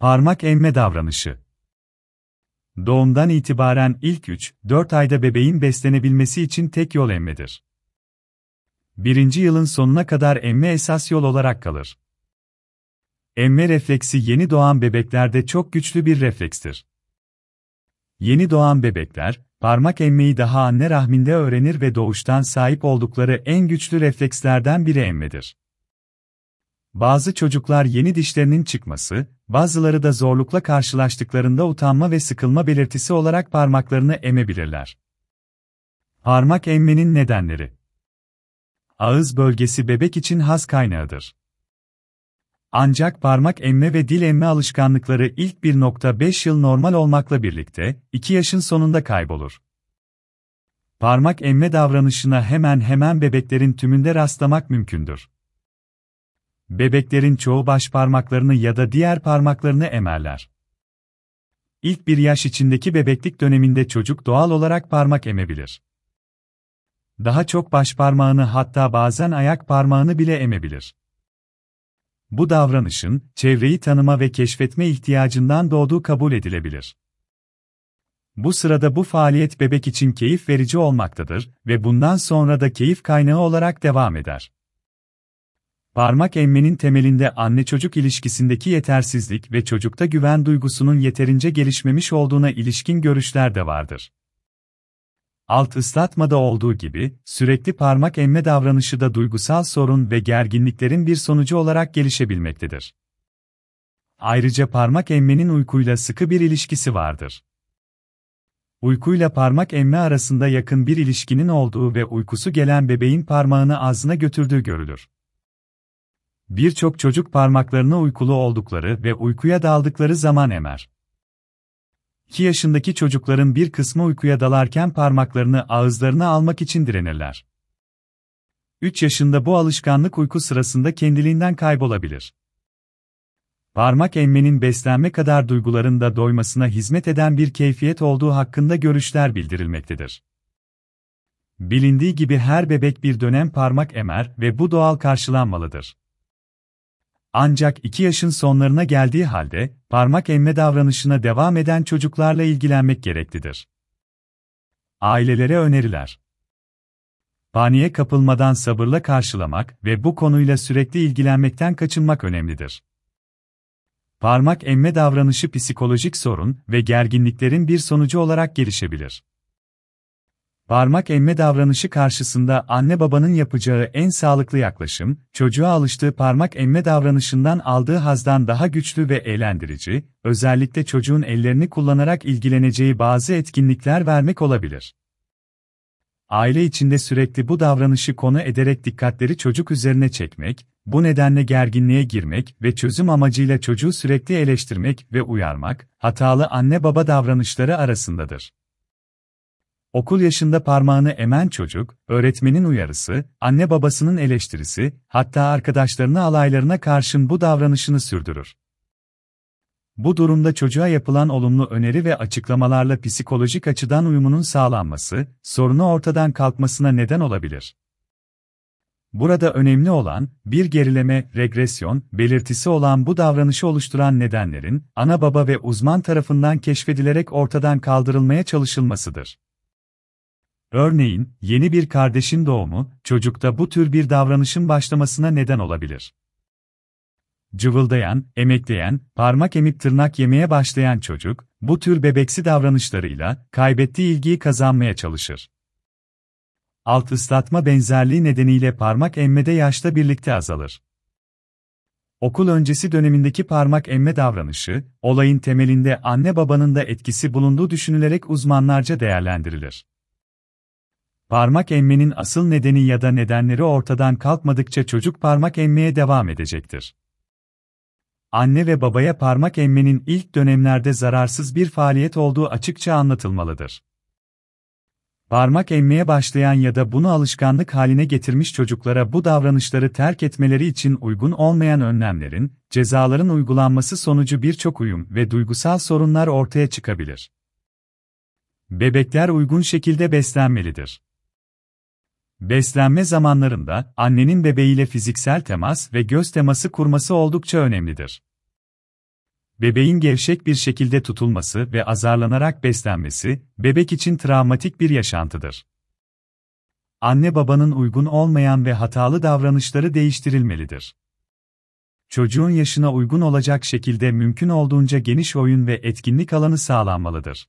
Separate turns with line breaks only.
Parmak emme davranışı. Doğumdan itibaren ilk 3-4 ayda bebeğin beslenebilmesi için tek yol emmedir. Birinci yılın sonuna kadar emme esas yol olarak kalır. Emme refleksi yeni doğan bebeklerde çok güçlü bir reflekstir. Yeni doğan bebekler, parmak emmeyi daha anne rahminde öğrenir ve doğuştan sahip oldukları en güçlü reflekslerden biri emmedir. Bazı çocuklar yeni dişlerinin çıkması, bazıları da zorlukla karşılaştıklarında utanma ve sıkılma belirtisi olarak parmaklarını emebilirler. Parmak emmenin nedenleri Ağız bölgesi bebek için haz kaynağıdır. Ancak parmak emme ve dil emme alışkanlıkları ilk 1.5 yıl normal olmakla birlikte, 2 yaşın sonunda kaybolur. Parmak emme davranışına hemen hemen bebeklerin tümünde rastlamak mümkündür. Bebeklerin çoğu baş parmaklarını ya da diğer parmaklarını emerler. İlk bir yaş içindeki bebeklik döneminde çocuk doğal olarak parmak emebilir. Daha çok baş parmağını hatta bazen ayak parmağını bile emebilir. Bu davranışın, çevreyi tanıma ve keşfetme ihtiyacından doğduğu kabul edilebilir. Bu sırada bu faaliyet bebek için keyif verici olmaktadır ve bundan sonra da keyif kaynağı olarak devam eder. Parmak emmenin temelinde anne-çocuk ilişkisindeki yetersizlik ve çocukta güven duygusunun yeterince gelişmemiş olduğuna ilişkin görüşler de vardır. Alt ıslatmada olduğu gibi, sürekli parmak emme davranışı da duygusal sorun ve gerginliklerin bir sonucu olarak gelişebilmektedir. Ayrıca parmak emmenin uykuyla sıkı bir ilişkisi vardır. Uykuyla parmak emme arasında yakın bir ilişkinin olduğu ve uykusu gelen bebeğin parmağını ağzına götürdüğü görülür. Birçok çocuk parmaklarını uykulu oldukları ve uykuya daldıkları zaman emer. 2 yaşındaki çocukların bir kısmı uykuya dalarken parmaklarını ağızlarına almak için direnirler. 3 yaşında bu alışkanlık uyku sırasında kendiliğinden kaybolabilir. Parmak emmenin beslenme kadar duyguların da doymasına hizmet eden bir keyfiyet olduğu hakkında görüşler bildirilmektedir. Bilindiği gibi her bebek bir dönem parmak emer ve bu doğal karşılanmalıdır. Ancak 2 yaşın sonlarına geldiği halde, parmak emme davranışına devam eden çocuklarla ilgilenmek gereklidir. Ailelere öneriler. Paniğe kapılmadan sabırla karşılamak ve bu konuyla sürekli ilgilenmekten kaçınmak önemlidir. Parmak emme davranışı psikolojik sorun ve gerginliklerin bir sonucu olarak gelişebilir. Parmak emme davranışı karşısında anne babanın yapacağı en sağlıklı yaklaşım, çocuğa alıştığı parmak emme davranışından aldığı hazdan daha güçlü ve eğlendirici, özellikle çocuğun ellerini kullanarak ilgileneceği bazı etkinlikler vermek olabilir. Aile içinde sürekli bu davranışı konu ederek dikkatleri çocuk üzerine çekmek, bu nedenle gerginliğe girmek ve çözüm amacıyla çocuğu sürekli eleştirmek ve uyarmak, hatalı anne baba davranışları arasındadır. Okul yaşında parmağını emen çocuk, öğretmenin uyarısı, anne babasının eleştirisi, hatta arkadaşlarına alaylarına karşın bu davranışını sürdürür. Bu durumda çocuğa yapılan olumlu öneri ve açıklamalarla psikolojik açıdan uyumunun sağlanması, sorunu ortadan kalkmasına neden olabilir. Burada önemli olan, bir gerileme, regresyon, belirtisi olan bu davranışı oluşturan nedenlerin, ana baba ve uzman tarafından keşfedilerek ortadan kaldırılmaya çalışılmasıdır. Örneğin, yeni bir kardeşin doğumu, çocukta bu tür bir davranışın başlamasına neden olabilir. Cıvıldayan, emekleyen, parmak emip tırnak yemeye başlayan çocuk, bu tür bebeksi davranışlarıyla, kaybettiği ilgiyi kazanmaya çalışır. Alt ıslatma benzerliği nedeniyle parmak emmede yaşla birlikte azalır. Okul öncesi dönemindeki parmak emme davranışı, olayın temelinde anne babanın da etkisi bulunduğu düşünülerek uzmanlarca değerlendirilir. Parmak emmenin asıl nedeni ya da nedenleri ortadan kalkmadıkça çocuk parmak emmeye devam edecektir. Anne ve babaya parmak emmenin ilk dönemlerde zararsız bir faaliyet olduğu açıkça anlatılmalıdır. Parmak emmeye başlayan ya da bunu alışkanlık haline getirmiş çocuklara bu davranışları terk etmeleri için uygun olmayan önlemlerin, cezaların uygulanması sonucu birçok uyum ve duygusal sorunlar ortaya çıkabilir. Bebekler uygun şekilde beslenmelidir. Beslenme zamanlarında annenin bebeğiyle fiziksel temas ve göz teması kurması oldukça önemlidir. Bebeğin gevşek bir şekilde tutulması ve azarlanarak beslenmesi, bebek için travmatik bir yaşantıdır. Anne babanın uygun olmayan ve hatalı davranışları değiştirilmelidir. Çocuğun yaşına uygun olacak şekilde mümkün olduğunca geniş oyun ve etkinlik alanı sağlanmalıdır.